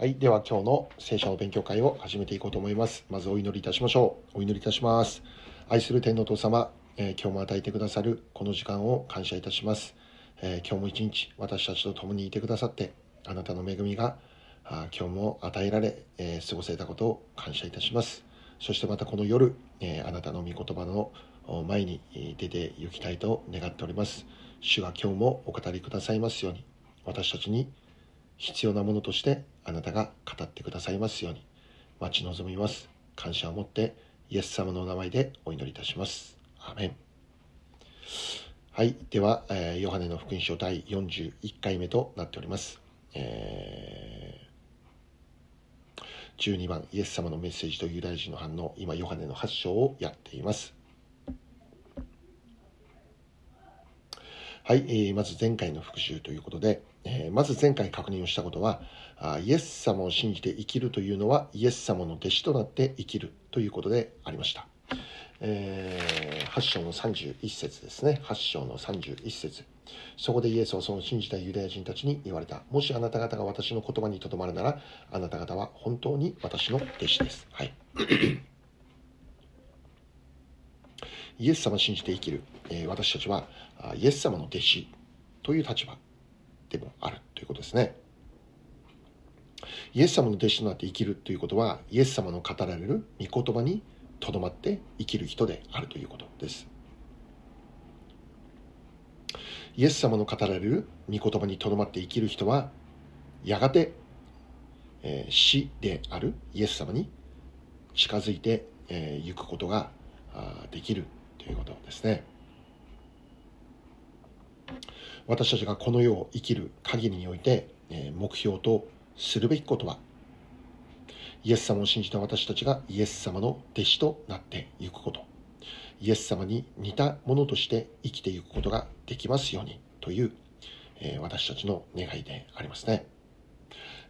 はい。では今日の聖書の勉強会を始めていこうと思います。まずお祈りいたしましょう。お祈りいたします。愛する天のお父様、えー今日も与えてくださるこの時間を感謝いたします。えー今日も一日私たちと共にいてくださって、あなたの恵みがあ今日も与えられ、えー過ごせたことを感謝いたします。そしてまたこの夜、えあなたの御言葉の前に出て行きたいと願っております。主が今日もお語りくださいますように、私たちに必要なものとしてあなたが語ってくださいますように。待ち望みます。感謝を持ってイエス様のお名前でお祈りいたします。アメン。はい。では、えーヨハネの福音書第41回目となっております、えー12番イエス様のメッセージとユダヤ人の反応今ヨハネの8章をやっています。はい、えーまず前回の復習ということで、えーまず前回確認をしたことはあイエス様を信じて生きるというのはイエス様の弟子となって生きるということでありました、え8章の31節ですね。8章の31節。そこでイエスはその信じたユダヤ人たちに言われた。もしあなた方が私の言葉にとどまるならあなた方は本当に私の弟子です。はい。イエス様を信じて生きる、えー私たちはイエス様の弟子という立場。でもあるということですね。イエス様の弟子となって生きるということは、イエス様の語られる御言葉にとどまって生きる人であるということです。イエス様の語られる御言葉にとどまって生きる人は、やがて、えー死であるイエス様に近づいてい、えー行くことができるということですね。私たちがこの世を生きる限りにおいて、え目標とするべきことはイエス様を信じた私たちがイエス様の弟子となっていくこと。イエス様に似たものとして生きていくことができますようにという、え私たちの願いでありますね。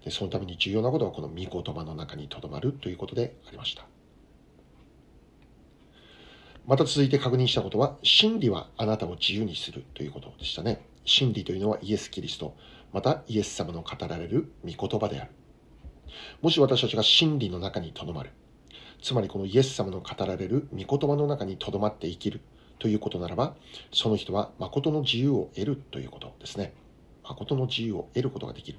でそのために重要なことはこの御言葉の中にとどまるということでありました。また続いて確認したことは、真理はあなたを自由にするということでしたね。真理というのはイエス・キリスト、またイエス様の語られる御言葉である。もし私たちが真理の中にとどまる、つまりこのイエス様の語られる御言葉の中にとどまって生きるということならば、その人は誠の自由を得るということですね。誠の自由を得ることができる。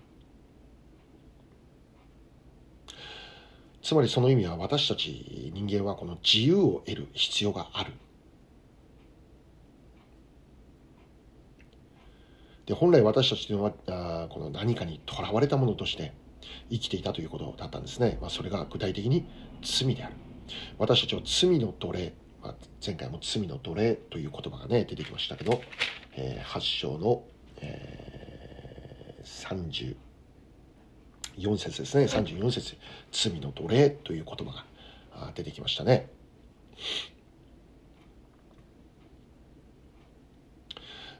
つまりその意味は私たち人間はこの自由を得る必要がある。で本来私たちというのはあこの何かにとらわれたものとして生きていたということだったんですね。まあ、それが具体的に罪である。私たちは罪の奴隷、まあ、前回も罪の奴隷という言葉がね出てきましたけど、えー8章の、えー、34節ですね。34節。罪の奴隷という言葉があ出てきましたね。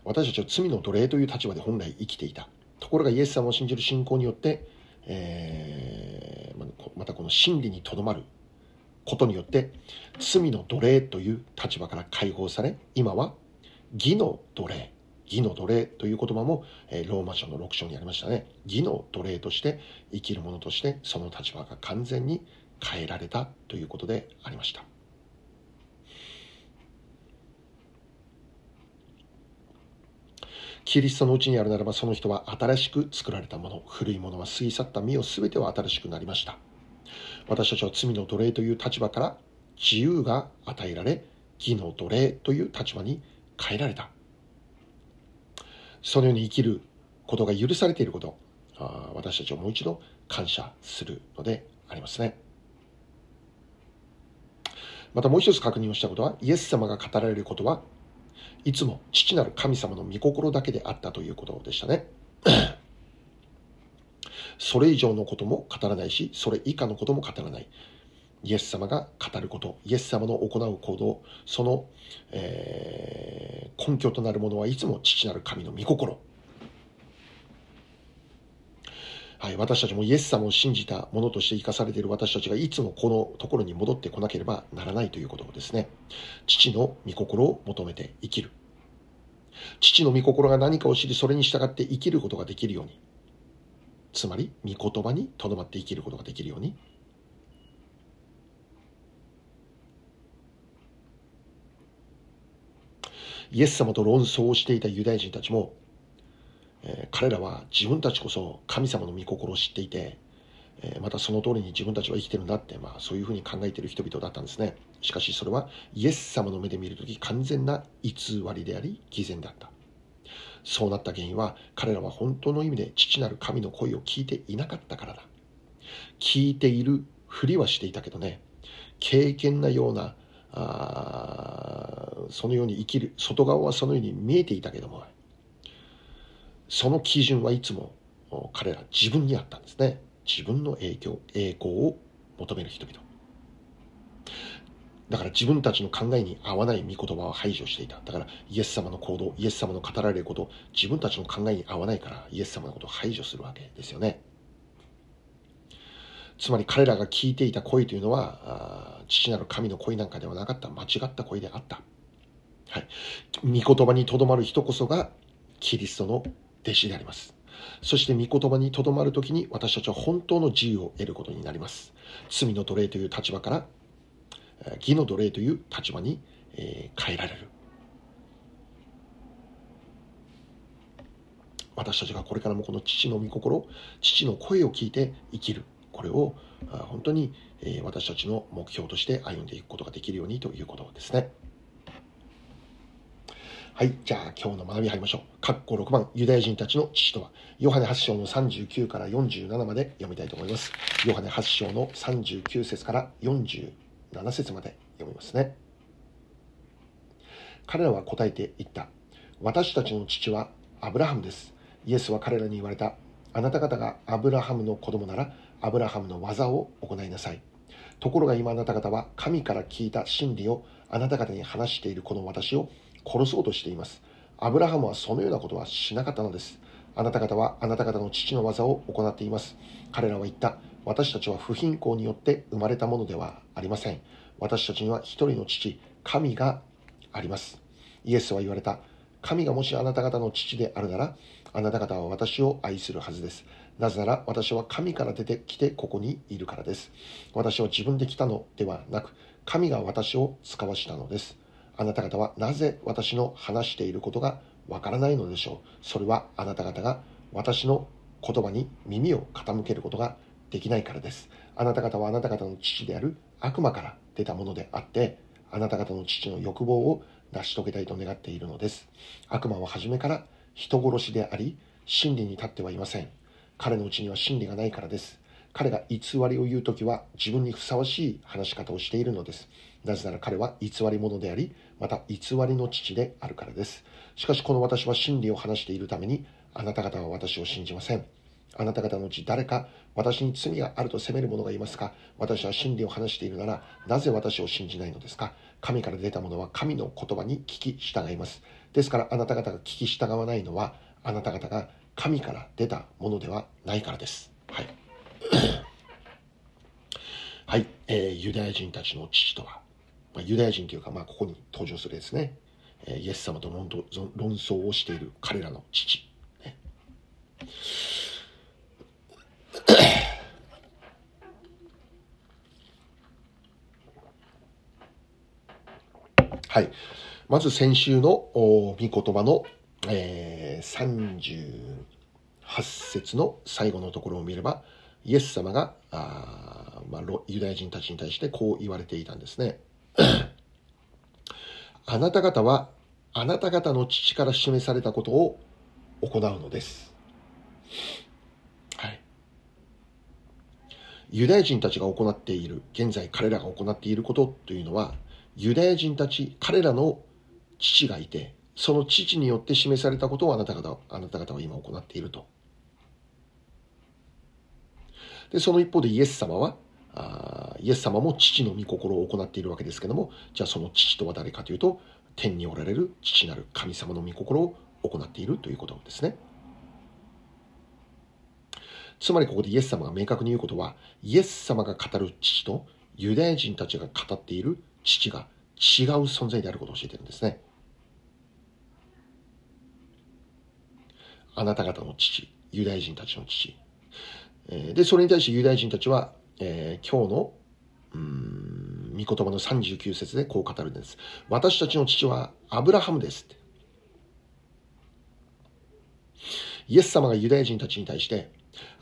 私たちは罪の奴隷という立場で本来生きていた。ところがイエス様を信じる信仰によって、えーまたこの真理にとどまる。ことによって罪の奴隷という立場から解放され今は義の奴隷義の奴隷という言葉も、えーローマ書の6章にありましたね。義の奴隷として生きる者としてその立場が完全に変えられたということでありました。キリストのうちにあるならばその人は新しく作られたもの古いものは過ぎ去った身を全ては新しくなりました。私たちは罪の奴隷という立場から自由が与えられ義の奴隷という立場に変えられた。そのように生きることが許されていることあ私たちはもう一度感謝するのでありますね。またもう一つ確認をしたことはイエス様が語られることはいつも父なる神様の御心だけであったということでしたね。それ以上のことも語らないしそれ以下のことも語らない。イエス様が語ることイエス様の行う行動その、えー根拠となるものはいつも父なる神の御心はい、私たちもイエス様を信じたものとして生かされている私たちがいつもこのところに戻ってこなければならないということですね。父の御心を求めて生きる。父の御心が何かを知り、それに従って生きることができるように。つまり御言葉にとどまって生きることができるようにイエス様と論争をしていたユダヤ人たちも、えー、彼らは自分たちこそ神様の御心を知っていて、えー、またその通りに自分たちは生きてるんだって、まあ、そういうふうに考えている人々だったんですね。しかしそれはイエス様の目で見るとき完全な偽りであり偽善だった。そうなった原因は彼らは本当の意味で父なる神の声を聞いていなかったからだ。聞いているふりはしていたけどね経験なようなあそのように生きる外側はそのように見えていたけどもその基準はいつも彼ら自分にあったんですね。自分の影響栄光を求める人々。だから自分たちの考えに合わない御言葉を排除していた。だからイエス様の行動イエス様の語られること自分たちの考えに合わないからイエス様のことを排除するわけですよね。つまり彼らが聞いていた声というのは父なる神の声なんかではなかった。間違った声であった、はい、御言葉にとどまる人こそがキリストの弟子であります。そして御言葉にとどまるときに私たちは本当の自由を得ることになります。罪の奴隷という立場から義の奴隷という立場に変えられる。私たちがこれからもこの父の御心父の声を聞いて生きる。これを本当に私たちの目標として歩んでいくことができるようにということですね。はい。じゃあ今日の学び入りましょう。括弧6番、ユダヤ人たちの父とは、ヨハネ8章の39から47まで読みたいと思います。ヨハネ8章の39節から47節まで読みますね。彼らは答えて言った。私たちの父はアブラハムです。イエスは彼らに言われた。あなた方がアブラハムの子供なら、アブラハムの技を行いなさい。ところが今あなた方は神から聞いた真理をあなた方に話しているこの私を殺そうとしています。アブラハムはそのようなことはしなかったのです。あなた方はあなた方の父の技を行っています。彼らは言った。私たちは不貧困によって生まれたものではありません。私たちには一人の父、神があります。イエスは言われた。神がもしあなた方の父であるなら、あなた方は私を愛するはずです。なぜなら私は神から出てきてここにいるからです。私は自分で来たのではなく、神が私を使わしたのです。あなた方はなぜ私の話していることがわからないのでしょう。それはあなた方が私の言葉に耳を傾けることができないからです。あなた方はあなた方の父である悪魔から出たものであって、あなた方の父の欲望を成し遂げたいと願っているのです。悪魔は初めから人殺しであり、真理に立ってはいません。彼のうちには真理がないからです。彼が偽りを言うときは自分にふさわしい話し方をしているのです。なぜなら彼は偽り者であり、また偽りの父であるからです。しかしこの私は真理を話しているために、あなた方は私を信じません。あなた方のうち誰か私に罪があると責める者がいますか？私は真理を話しているなら、なぜ私を信じないのですか？神から出た者は神の言葉に聞き従います。ですからあなた方が聞き従わないのは、あなた方が神から出たものではないからです。はい。はい、えー、ユダヤ人たちの父とは、まあ、ユダヤ人というか、まあ、ここに登場するですね、えー、イエス様と論論争をしている彼らの父。ね、はい。まず先週の御言葉のえー、38節の最後のところを見れば、イエス様があ、まあ、ユダヤ人たちに対してこう言われていたんですね。あなた方はあなた方の父から示されたことを行うのです。はい。ユダヤ人たちが行っている、現在彼らが行っていることというのは、ユダヤ人たち、彼らの父がいて、その父によって示されたことをあなた方あなた方は今行っていると。で、その一方でイエス様は、あイエス様も父の御心を行っているわけですけども、じゃあその父とは誰かというと、天におられる父なる神様の御心を行っているということですね。つまりここでイエス様が明確に言うことは、イエス様が語る父とユダヤ人たちが語っている父が違う存在であることを教えてるんですね。あなた方の父、ユダヤ人たちの父。で、それに対してユダヤ人たちは、えー、今日の、うん、御言葉の39節でこう語るんです。私たちの父はアブラハムです。イエス様がユダヤ人たちに対して、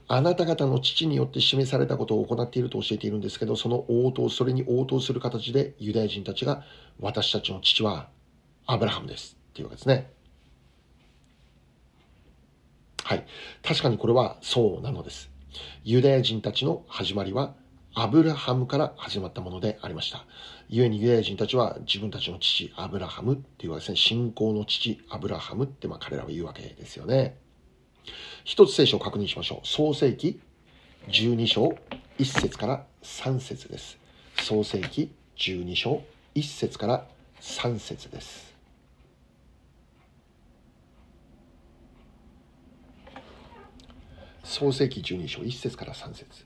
あなた方の父によって示されたことを行っていると教えているんですけど、その応答、それに応答する形でユダヤ人たちが、私たちの父はアブラハムですっていうわけですね。はい。確かにこれはそうなのです。ユダヤ人たちの始まりはアブラハムから始まったものでありました。故にユダヤ人たちは自分たちの父アブラハムっていうわけですね、信仰の父アブラハムってまあ彼らは言うわけですよね。一つ聖書を確認しましょう。創世記12章1節から3節です。創世記12章1節から3節です。創世記12章1節から3節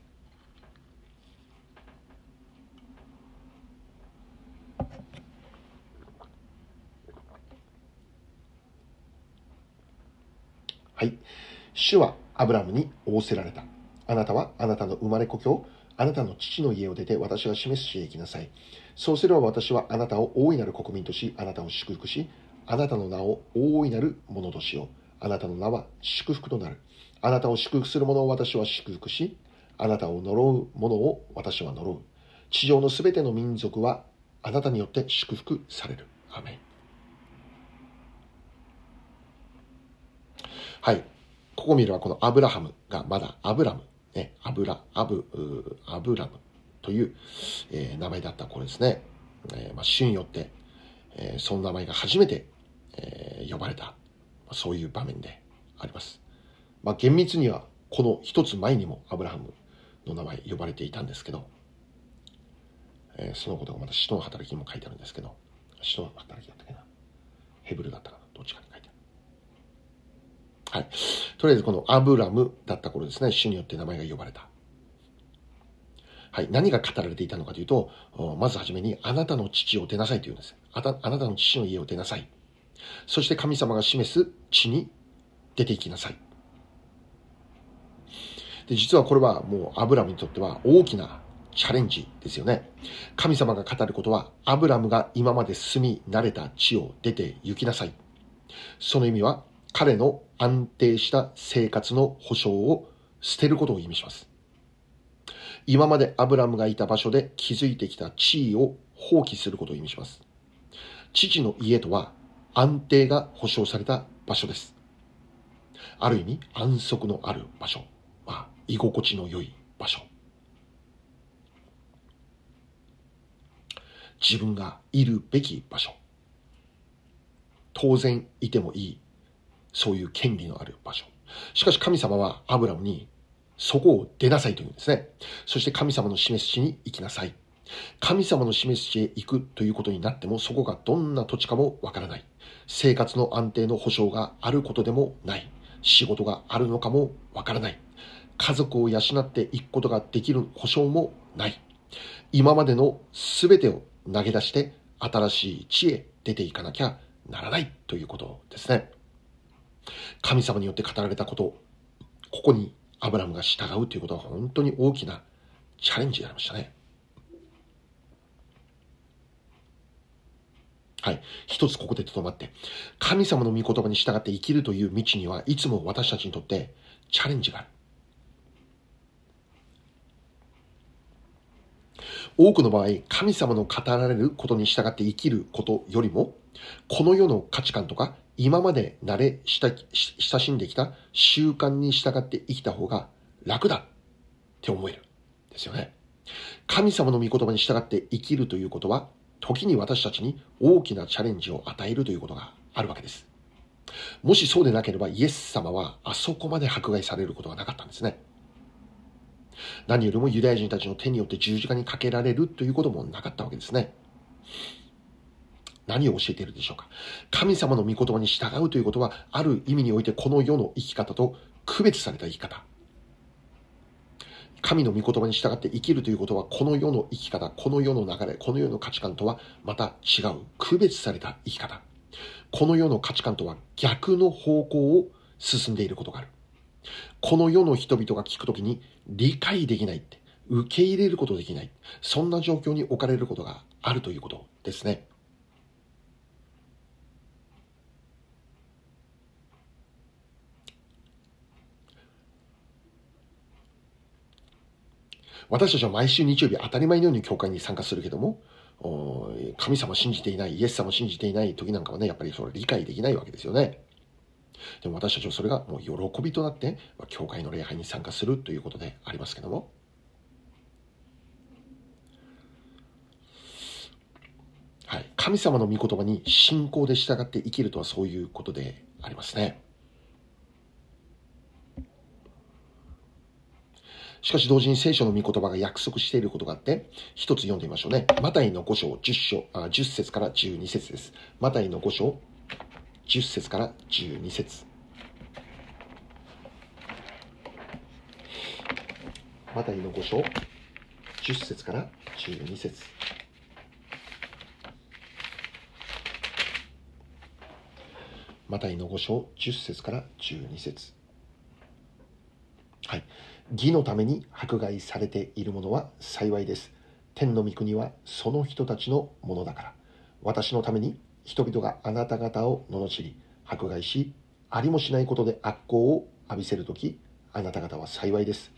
はい。主はアブラムに仰せられた。あなたはあなたの生まれ故郷、あなたの父の家を出て私が示す地へ行きなさい。そうすれば私はあなたを大いなる国民とし、あなたを祝福し、あなたの名を大いなるものとしよう。あなたの名は祝福となる。あなたを祝福する者を私は祝福し、あなたを呪う者を私は呪う。地上のすべての民族はあなたによって祝福される。アメン。はい。ここ見ればこのアブラハムがまだアブラム、ね、アブラ、アブ、アブラムという、えー、名前だった頃ですね。えー、まあ、主によって、えー、その名前が初めて、え呼ばれた、まあそういう場面であります。まあ、厳密にはこの一つ前にもアブラハムの名前呼ばれていたんですけど、えー、そのことがまた使徒の働きにも書いてあるんですけど、使徒の働きだったっけなヘブルだったかなどっちかに。はい。とりあえずこのアブラムだった頃ですね、主によって名前が呼ばれた。はい。何が語られていたのかというと、まずはじめに、あなたの父を出なさいというんです。あたあなたの父の家を出なさい。そして神様が示す地に出て行きなさい。で、実はこれはもうアブラムにとっては大きなチャレンジですよね。神様が語ることは、アブラムが今まで住み慣れた地を出て行きなさい。その意味は、彼の安定した生活の保障を捨てることを意味します。今までアブラムがいた場所で築いてきた地位を放棄することを意味します。父の家とは安定が保障された場所です。ある意味安息のある場所。まあ、居心地の良い場所。自分がいるべき場所。当然いてもいい、そういう権利のある場所。しかし神様はアブラムにそこを出なさいというんですね。そして神様の示す地に行きなさい。神様の示す地へ行くということになってもそこがどんな土地かもわからない。生活の安定の保障があることでもない。仕事があるのかもわからない。家族を養っていくことができる保証もない。今までの全てを投げ出して新しい地へ出ていかなきゃならないということですね。神様によって語られたこと、ここにアブラムが従うということは本当に大きなチャレンジでありましたね。はい。一つここでとどまって、神様の御言葉に従って生きるという道にはいつも私たちにとってチャレンジがある。多くの場合、神様の語られることに従って生きることよりも、この世の価値観とか、今まで慣れ親しんできた習慣に従って生きた方が楽だって思える。ですよね。神様の御言葉に従って生きるということは、時に私たちに大きなチャレンジを与えるということがあるわけです。もしそうでなければイエス様はあそこまで迫害されることはなかったんですね。何よりもユダヤ人たちの手によって十字架にかけられるということもなかったわけですね。何を教えているでしょうか神様の御言葉に従うということは、ある意味においてこの世の生き方と区別された生き方。神の御言葉に従って生きるということは、この世の生き方、この世の流れ、この世の価値観とはまた違う、区別された生き方。この世の価値観とは逆の方向を進んでいることがある。この世の人々が聞くときに理解できないって、受け入れることできない。そんな状況に置かれることがあるということですね。私たちは毎週日曜日当たり前のように教会に参加するけども、神様信じていない、イエス様信じていない時なんかはね、やっぱりそれ理解できないわけですよね。でも私たちはそれがもう喜びとなって、教会の礼拝に参加するということでありますけども。はい。神様の御言葉に信仰で従って生きるとはそういうことでありますね。しかし同時に聖書の御言葉が約束していることがあって、一つ読んでみましょうね。マタイの5章10章、あ10節から12節です。マタイの5章10節から12節マタイの5章10節から12節マタイの5章10節から12節。義のために迫害されている者は幸いです。天の御国はその人たちのものだから。私のために人々があなた方を罵り、迫害し、ありもしないことで悪行を浴びせるとき、あなた方は幸いです。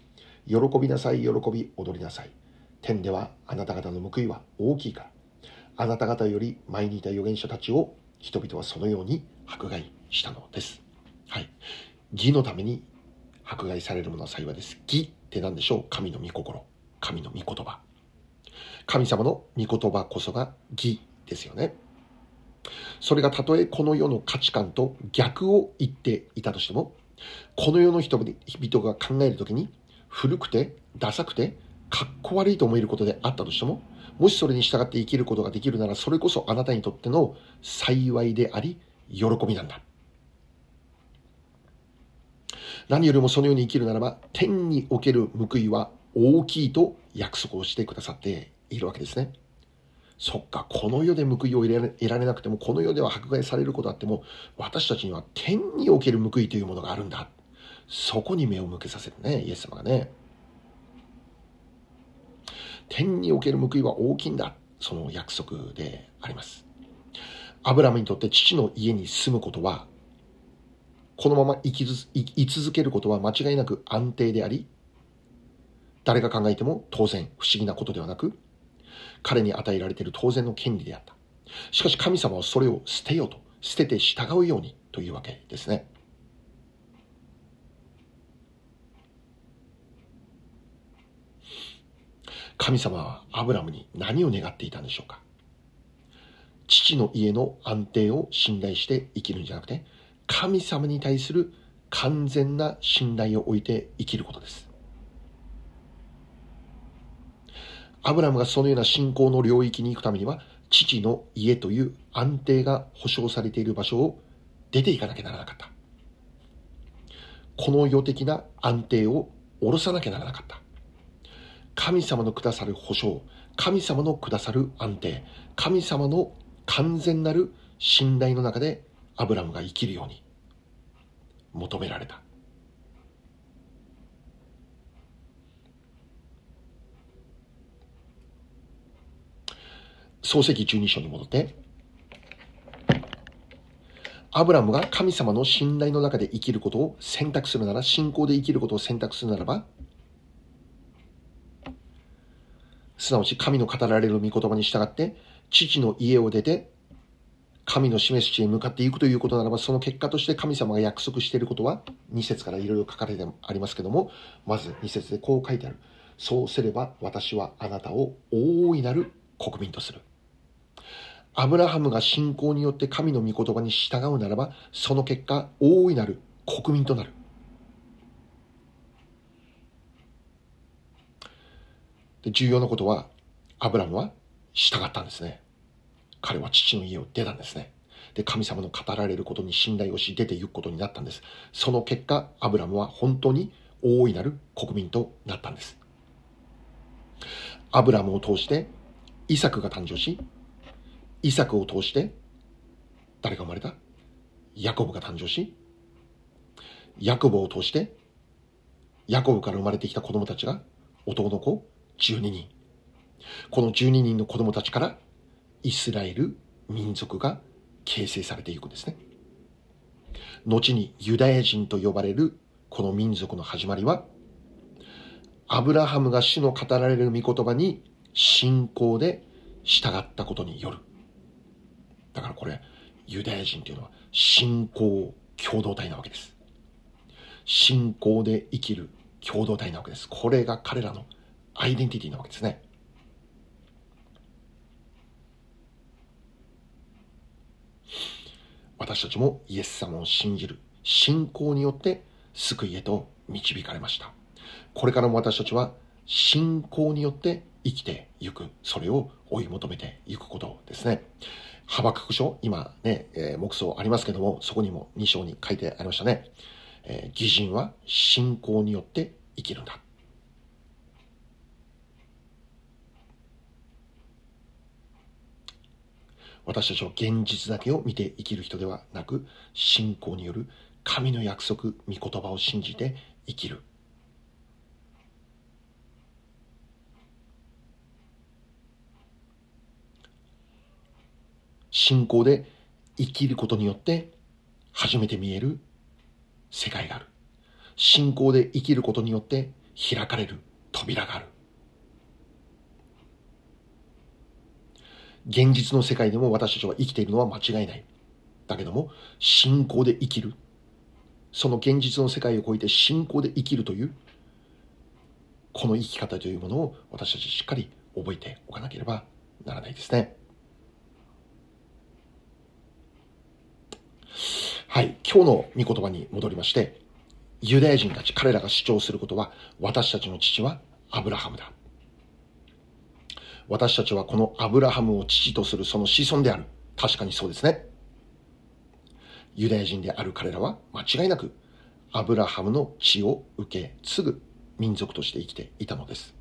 喜びなさい、喜び、踊りなさい。天ではあなた方の報いは大きいから。あなた方より前にいた預言者たちを人々はそのように迫害したのです。はい。義のために迫害されるものは幸いです。義って何でしょう？神の御心。神の御言葉。神様の御言葉こそが義ですよね。それがたとえこの世の価値観と逆を言っていたとしても、この世の人々が考えるときに古くてダサくてかっこ悪いと思えることであったとしても、もしそれに従って生きることができるならそれこそあなたにとっての幸いであり喜びなんだ。何よりもそのように生きるならば、天における報いは大きいと約束をしてくださっているわけですね。そっか、この世で報いを得られなくても、この世では迫害されることあっても、私たちには天における報いというものがあるんだ。そこに目を向けさせるね、イエス様がね。天における報いは大きいんだ。その約束であります。アブラムにとって父の家に住むことはこのまま生き生き続けることは間違いなく安定であり、誰が考えても当然不思議なことではなく、彼に与えられている当然の権利であった。しかし神様はそれを捨てようと、捨てて従うようにというわけですね。神様はアブラムに何を願っていたんでしょうか父の家の安定を信頼して生きるんじゃなくて、神様に対する完全な信頼を置いて生きることです。アブラムがそのような信仰の領域に行くためには、父の家という安定が保証されている場所を出ていかなきゃならなかった。この世的な安定を下ろさなきゃならなかった。神様のくださる保証、神様のくださる安定、神様の完全なる信頼の中でアブラムが生きるように求められた。創世記12章に戻ってアブラムが神様の信頼の中で生きることを選択するなら信仰で生きることを選択するならばすなわち神の語られる御言葉に従って父の家を出て神の示す地へ向かっていくということならば、その結果として神様が約束していることは、2節からいろいろ書かれてありますけども、まず2節でこう書いてある。そうすれば私はあなたを大いなる国民とする。アブラハムが信仰によって神の御言葉に従うならば、その結果、大いなる国民となる。で重要なことは、アブラムは従ったんですね。彼は父の家を出たんですね。で、神様の語られることに信頼をし、出て行くことになったんです。その結果、アブラムは本当に大いなる国民となったんです。アブラムを通して、イサクが誕生し、イサクを通して、誰が生まれた？ヤコブが誕生し、ヤコブを通して、ヤコブから生まれてきた子供たちが男の子12人。この12人の子供たちからイスラエル民族が形成されていくんですね。後にユダヤ人と呼ばれるこの民族の始まりは、アブラハムが主の語られる御言葉に信仰で従ったことによる。だからこれ、ユダヤ人というのは信仰共同体なわけです。信仰で生きる共同体なわけです。これが彼らのアイデンティティなわけですね。私たちもイエス様を信じる信仰によって救いへと導かれました。これからも私たちは信仰によって生きていく。それを追い求めていくことですね。ハバク書、今ね、えー、目想ありますけども、そこにも2章に書いてありましたね。えー、義人は信仰によって生きるんだ。私たちは現実だけを見て生きる人ではなく、信仰による神の約束、御言葉を信じて生きる。信仰で生きることによって初めて見える世界がある。信仰で生きることによって開かれる扉がある。現実の世界でも私たちは生きているのは間違いない。だけども、信仰で生きる。その現実の世界を超えて信仰で生きるという、この生き方というものを私たちしっかり覚えておかなければならないですね。はい、今日の御言葉に戻りまして、ユダヤ人たち、彼らが主張することは、私たちの父はアブラハムだ。私たちはこのアブラハムを父とするその子孫である。確かにそうですね。ユダヤ人である彼らは間違いなくアブラハムの血を受け継ぐ民族として生きていたのです。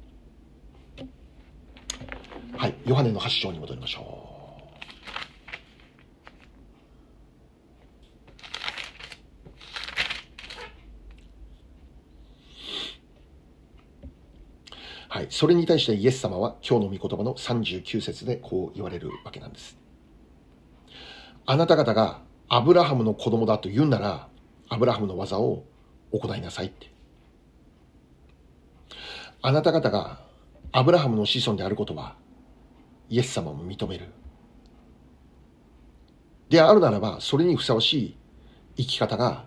はい、ヨハネの発祥に戻りましょう。はい。それに対してイエス様は今日の御言葉の39節でこう言われるわけなんです。あなた方がアブラハムの子供だと言うなら、アブラハムの技を行いなさいって。あなた方がアブラハムの子孫であることは、イエス様も認める。であるならば、それにふさわしい生き方が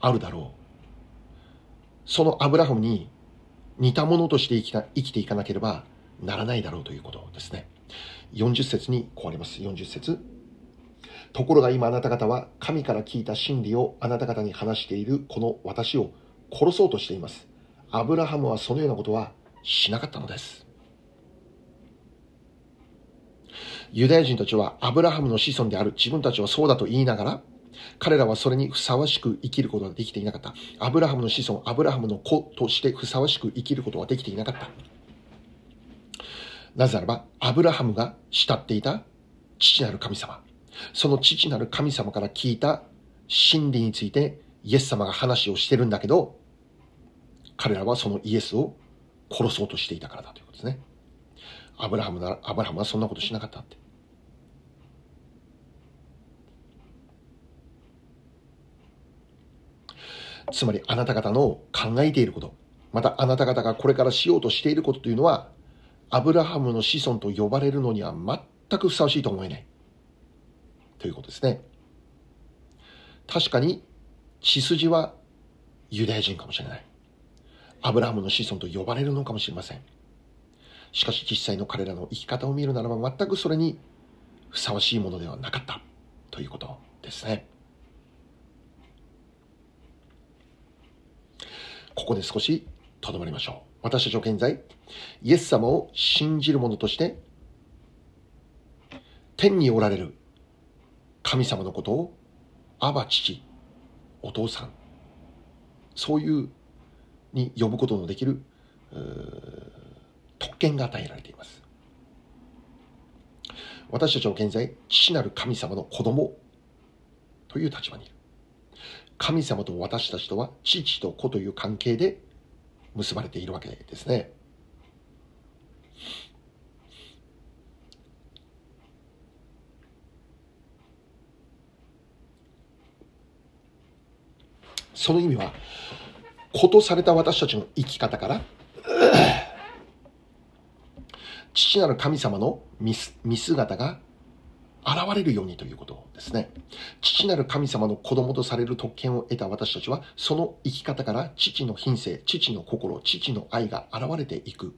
あるだろう。そのアブラハムに似たものとして生きた生きていかなければならないだろうということですね。40節にこうあります。40節ところが今あなた方は神から聞いた真理をあなた方に話しているこの私を殺そうとしています。アブラハムはそのようなことはしなかったのです。ユダヤ人たちはアブラハムの子孫である自分たちはそうだと言いながら彼らはそれにふさわしく生きることができていなかった。アブラハムの子孫、アブラハムの子としてふさわしく生きることができていなかった。なぜならば、アブラハムが慕っていた父なる神様。その父なる神様から聞いた真理についてイエス様が話をしてるんだけど、彼らはそのイエスを殺そうとしていたからだということですね。アブラハムなら、アブラハムはそんなことしなかったって。つまりあなた方の考えていること、またあなた方がこれからしようとしていることというのは、アブラハムの子孫と呼ばれるのには全くふさわしいと思えない。ということですね。確かに血筋はユダヤ人かもしれない。アブラハムの子孫と呼ばれるのかもしれません。しかし実際の彼らの生き方を見るならば全くそれにふさわしいものではなかったということですね。ここで少しとどまりましょう。私たちは現在、イエス様を信じる者として、天におられる神様のことを、アバ父、お父さん、そういうに呼ぶことのできる特権が与えられています。私たちは現在、父なる神様の子供という立場にいる。神様と私たちとは父と子という関係で結ばれているわけですね。その意味は、ことされた私たちの生き方から、父なる神様の見姿が現れるようにということですね。父なる神様の子供とされる特権を得た私たちは、その生き方から父の品性、父の心、父の愛が現れていく。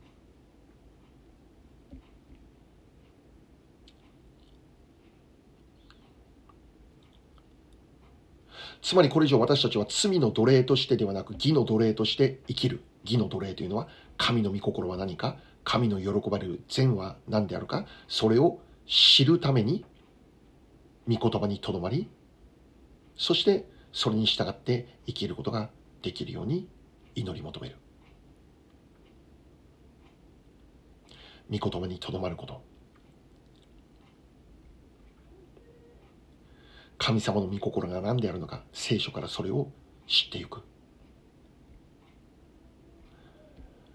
つまりこれ以上私たちは罪の奴隷としてではなく義の奴隷として生きる。義の奴隷というのは神の御心は何か神の喜ばれる善は何であるかそれを知るために御言葉にとどまり、そしてそれに従って生きることができるように祈り求める。御言葉にとどまること。神様の御心が何であるのか、聖書からそれを知っていく。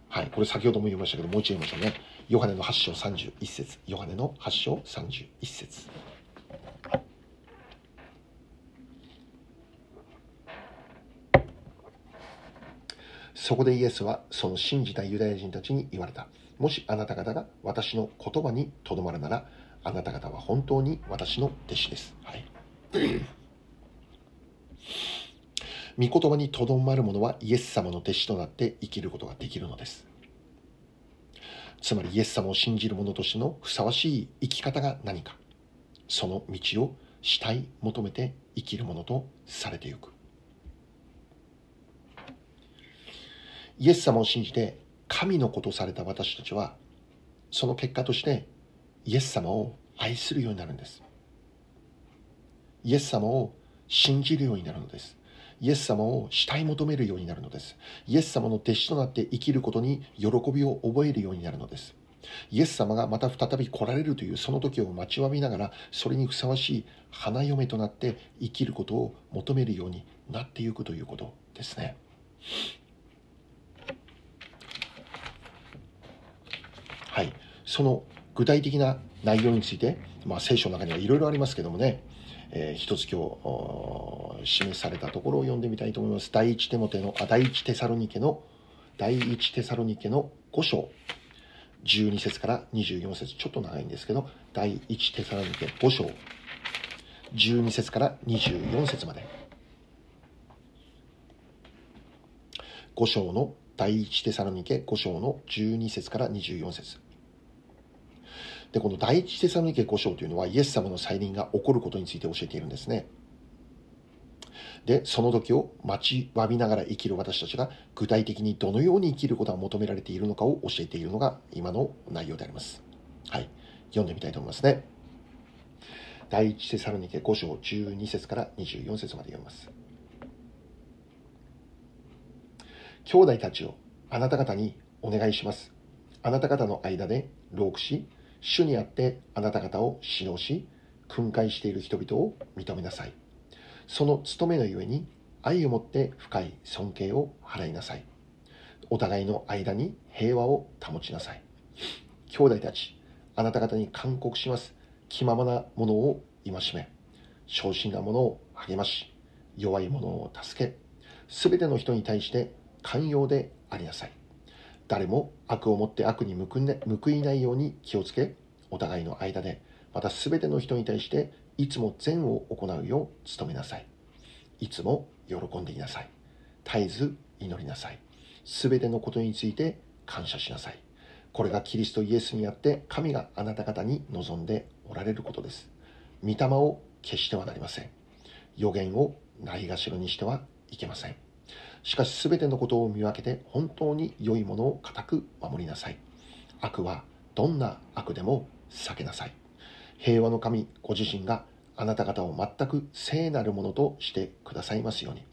はい、これ先ほども言いましたけど、もう一度言いましょうね。ヨハネの8章31節ヨハネの8章31節そこでイエスはその信じたユダヤ人たちに言われた。もしあなた方が私の言葉にとどまるなら、あなた方は本当に私の弟子です。はい。御言葉にとどまる者はイエス様の弟子となって生きることができるのです。つまりイエス様を信じる者としてのふさわしい生き方が何か、その道をしたい求めて生きるものとされていく。イエス様を信じて神の子とされた私たちは、その結果としてイエス様を愛するようになるんです。イエス様を信じるようになるのです。イエス様を慕い求めるようになるのです。イエス様の弟子となって生きることに喜びを覚えるようになるのです。イエス様がまた再び来られるというその時を待ちわびながら、それにふさわしい花嫁となって生きることを求めるようになっていくということですね。はい、その具体的な内容について、まあ、聖書の中にはいろいろありますけどもね、えー、一つ今日示されたところを読んでみたいと思います。第一テモテの、あ、第一テサロニケの、第一テサロニケの5章、12節から24節。ちょっと長いんですけど、第一テサロニケ5章、12節から24節まで。5章の第一テサロニケ5章の12節から24節。で、この第一テサロニケ5章というのはイエス様の再臨が起こることについて教えているんですね。で、その時を待ちわびながら生きる私たちが具体的にどのように生きることが求められているのかを教えているのが今の内容であります。はい。読んでみたいと思いますね。第一テサロニケ5章12節から24節まで読みます。兄弟たちをあなた方にお願いします。あなた方の間で老苦し、主にあってあなた方を指導し、訓戒している人々を認めなさい。その務めのゆえに愛をもって深い尊敬を払いなさい。お互いの間に平和を保ちなさい。兄弟たち、あなた方に勧告します。気ままなものを戒め、昇進なものを励まし、弱い者を助け、すべての人に対して寛容でありなさい。誰も悪をもって悪に報いないように気をつけ、お互いの間で、また全ての人に対していつも善を行うよう努めなさい。いつも喜んでいなさい。絶えず祈りなさい。全てのことについて感謝しなさい。これがキリストイエスにあって神があなた方に望んでおられることです。御霊を消してはなりません。予言をないがしろにしてはいけません。しかし全てのことを見分けて本当に良いものを固く守りなさい。悪はどんな悪でも避けなさい。平和の神ご自身があなた方を全く聖なるものとしてくださいますように。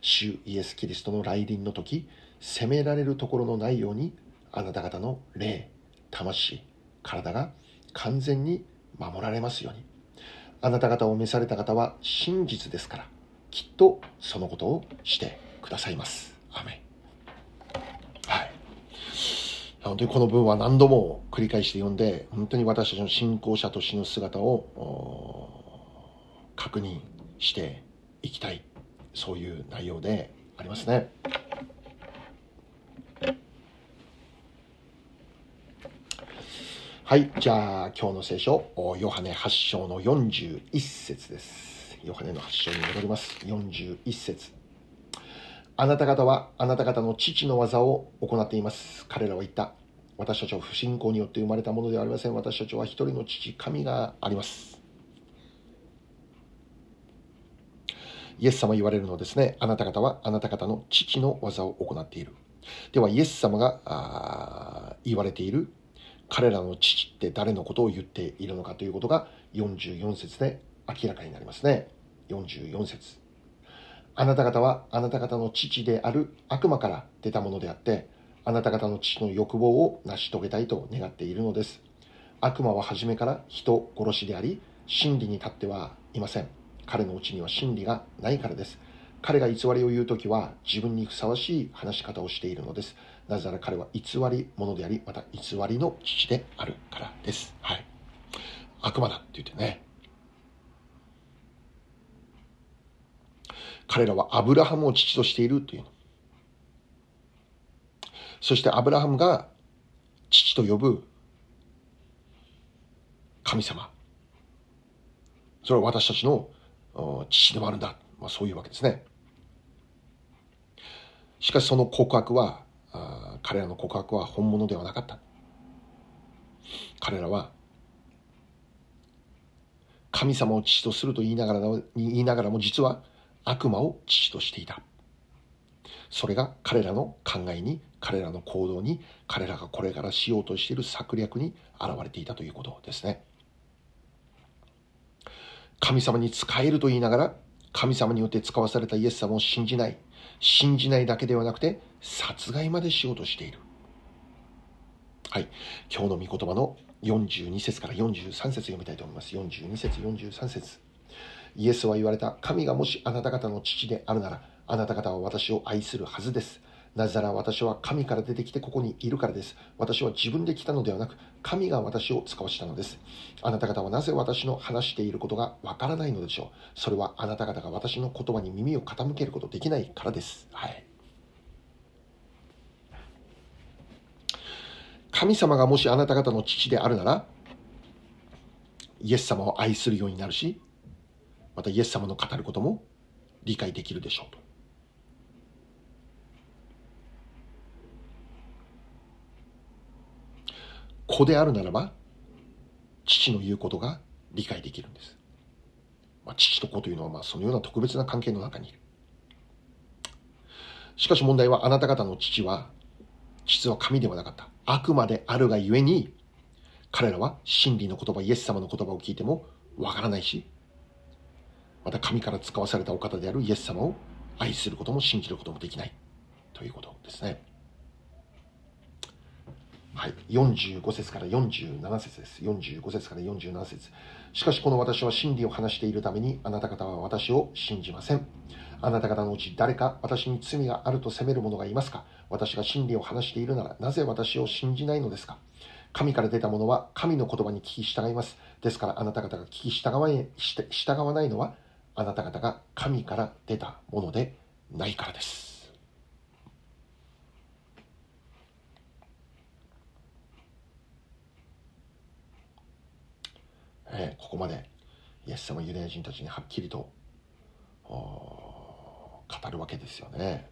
主イエス・キリストの来臨の時、責められるところのないように、あなた方の霊、魂、体が完全に守られますように。あなた方を召された方は真実ですから、きっとそのことをしてくださいます。アメは本当にこの文は何度も繰り返して読んで、本当に私たちの信仰者としての姿を確認していきたい、そういう内容でありますね。はい、じゃあ今日の聖書、ヨハネ8章の41節です。ヨハネの8章に戻ります。41節あなた方はあなた方の父の技を行っています。彼らは言った。私たちは不信仰によって生まれたものではありません。私たちは一人の父、神があります。イエス様言われるのですね。あなた方はあなた方の父の技を行っている。では、イエス様が言われている彼らの父って誰のことを言っているのかということが44節で明らかになりますね。44節あなた方はあなた方の父である悪魔から出たものであって、あなた方の父の欲望を成し遂げたいと願っているのです。悪魔は初めから人殺しであり、真理に立ってはいません。彼のうちには真理がないからです。彼が偽りを言うときは自分にふさわしい話し方をしているのです。なぜなら彼は偽り者であり、また偽りの父であるからです。はい。悪魔だって言ってね。彼らはアブラハムを父としているという。そしてアブラハムが父と呼ぶ神様。それは私たちの父でもあるんだ。まあ、そういうわけですね。しかしその告白は、彼らの告白は本物ではなかった。彼らは神様を父とすると言いながら言いながらも実は悪魔を父としていた。それが彼らの考えに、彼らの行動に、彼らがこれからしようとしている策略に現れていたということですね。神様に仕えると言いながら、神様によって使わされたイエス様を信じない。信じないだけではなくて、殺害までしようとしている。はい。今日の御言葉の42節から43節読みたいと思います。42節、43節。イエスは言われた。神がもしあなた方の父であるなら、あなた方は私を愛するはずです。なぜなら私は神から出てきてここにいるからです。私は自分で来たのではなく、神が私を使わしたのです。あなた方はなぜ私の話していることがわからないのでしょう。それはあなた方が私の言葉に耳を傾けることできないからです。はい。神様がもしあなた方の父であるなら、イエス様を愛するようになるし、またイエス様の語ることも理解できるでしょうと。子であるならば、父の言うことが理解できるんです。まあ、父と子というのはまあそのような特別な関係の中にいる。しかし問題はあなた方の父は、実は神ではなかった。悪魔であるがゆえに、彼らは真理の言葉、イエス様の言葉を聞いてもわからないし、また神から使わされたお方であるイエス様を愛することも信じることもできないということですね。はい、45節から47節です。45節から47節しかしこの私は真理を話しているためにあなた方は私を信じません。あなた方のうち誰か私に罪があると責める者がいますか？私が真理を話しているならなぜ私を信じないのですか？神から出た者は神の言葉に聞き従います。ですからあなた方が聞き従わ従わないのはあなた方が神から出たものでないからです。えー、ここまでイエス様ユダヤ人たちにはっきりと語るわけですよね。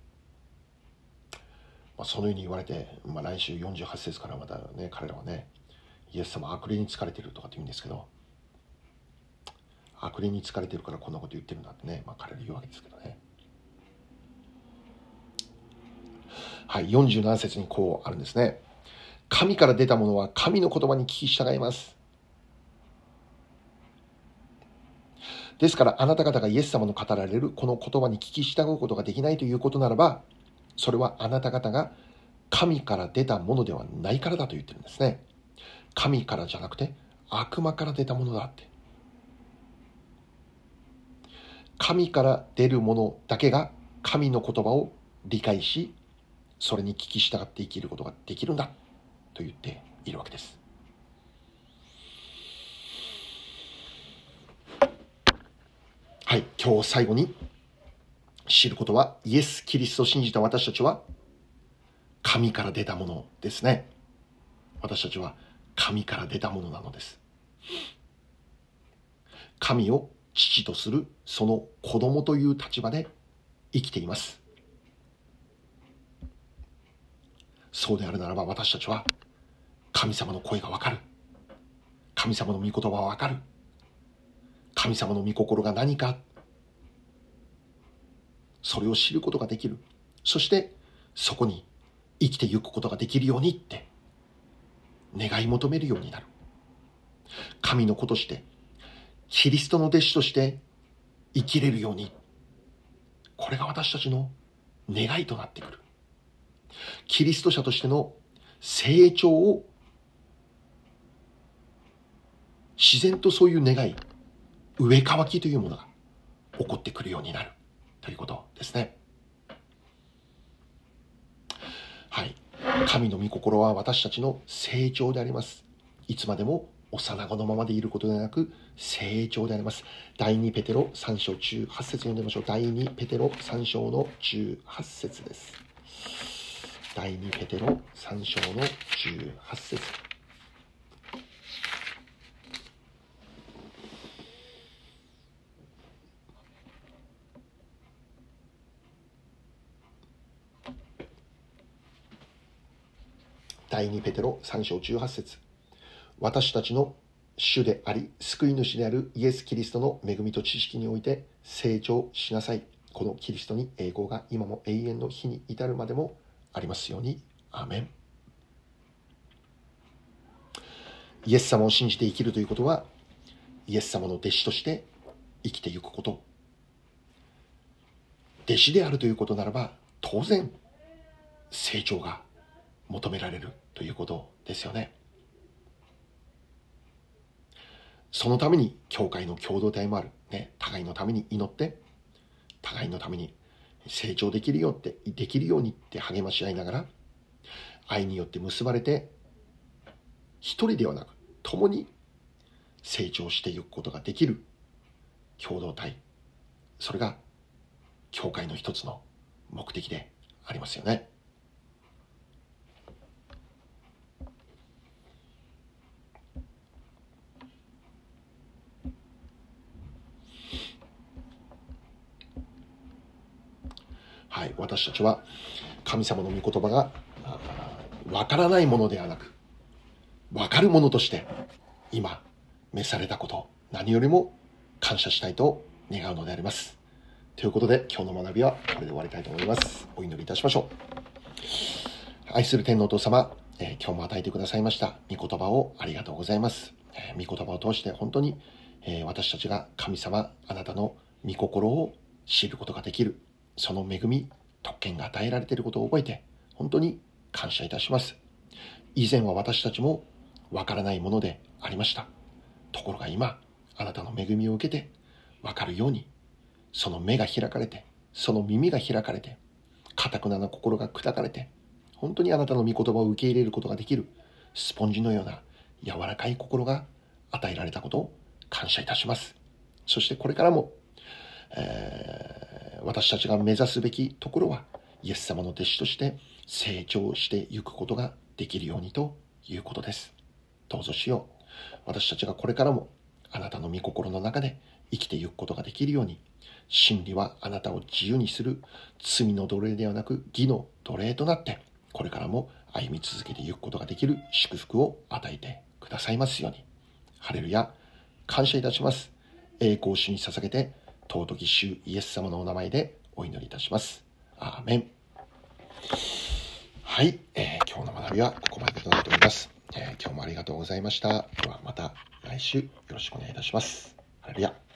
まあ、そのように言われて、まあ、来週48節からまたね彼らはねイエス様悪霊に疲れてるとかって言うんですけど悪霊に疲れてるからこんなこと言ってるんだってね、まあ、彼ら言うわけですけどね。はい、47節にこうあるんですね。神から出たものは神の言葉に聞き従います。ですからあなた方がイエス様の語られるこの言葉に聞き従うことができないということならば、それはあなた方が神から出たものではないからだと言ってるんですね。神からじゃなくて悪魔から出たものだって。神から出るものだけが神の言葉を理解し、それに聞き従って生きることができるんだと言っているわけです。はい、今日最後に知ることはイエス・キリストを信じた私たちは神から出たものですね。私たちは神から出たものなのです。神を父とするその子供という立場で生きています。そうであるならば私たちは神様の声がわかる。神様の御言葉はわかる。神様の御心が何か。それを知ることができる。そしてそこに生きていくことができるようにって願い求めるようになる。神の子としてキリストの弟子として生きれるように、これが私たちの願いとなってくる。キリスト者としての成長を自然とそういう願い、上乾きというものが起こってくるようになるということですね。はい。神の御心は私たちの成長であります。いつまでも幼子のままでいることではなく成長であります。第2ペテロ3章18節読んでみましょう。第2ペテロ3章の18節です。第2ペテロ3章の18節第2ペテロ3章18節私たちの主であり、救い主であるイエス・キリストの恵みと知識において成長しなさい。このキリストに栄光が今も永遠の日に至るまでもありますように。アメン。イエス様を信じて生きるということは、イエス様の弟子として生きていくこと。弟子であるということならば、当然、成長が求められるということですよね。そのために教会の共同体もある。ね、互いのために祈って、互いのために成長できるよって、できるようにって励まし合いながら、愛によって結ばれて、一人ではなく、共に成長していくことができる共同体。それが、教会の一つの目的でありますよね。はい、私たちは神様の御言葉がわからないものではなく、わかるものとして今召されたこと、何よりも感謝したいと願うのであります。ということで今日の学びはこれで終わりたいと思います。お祈りいたしましょう。愛する天皇父様、えー、今日も与えてくださいました御言葉をありがとうございます。えー、御言葉を通して本当に、えー、私たちが神様、あなたの御心を知ることができるその恵み、特権が与えられていることを覚えて、本当に感謝いたします。以前は私たちもわからないものでありました。ところが今、あなたの恵みを受けて、わかるように、その目が開かれて、その耳が開かれて、かたくなな心が砕かれて、本当にあなたの御言葉を受け入れることができる、スポンジのような柔らかい心が与えられたことを感謝いたします。そしてこれからも、えー私たちが目指すべきところは、イエス様の弟子として成長していくことができるようにということです。どうぞしよう。私たちがこれからもあなたの御心の中で生きていくことができるように、真理はあなたを自由にする罪の奴隷ではなく義の奴隷となって、これからも歩み続けていくことができる祝福を与えてくださいますように。ハレルヤ、感謝いたします。栄光主に捧げて、尊き主イエス様のお名前でお祈りいたします。アーメン。はい、えー、今日の学びはここまでとなっております、えー、今日もありがとうございました。ではまた来週よろしくお願いいたします。ハレルヤ。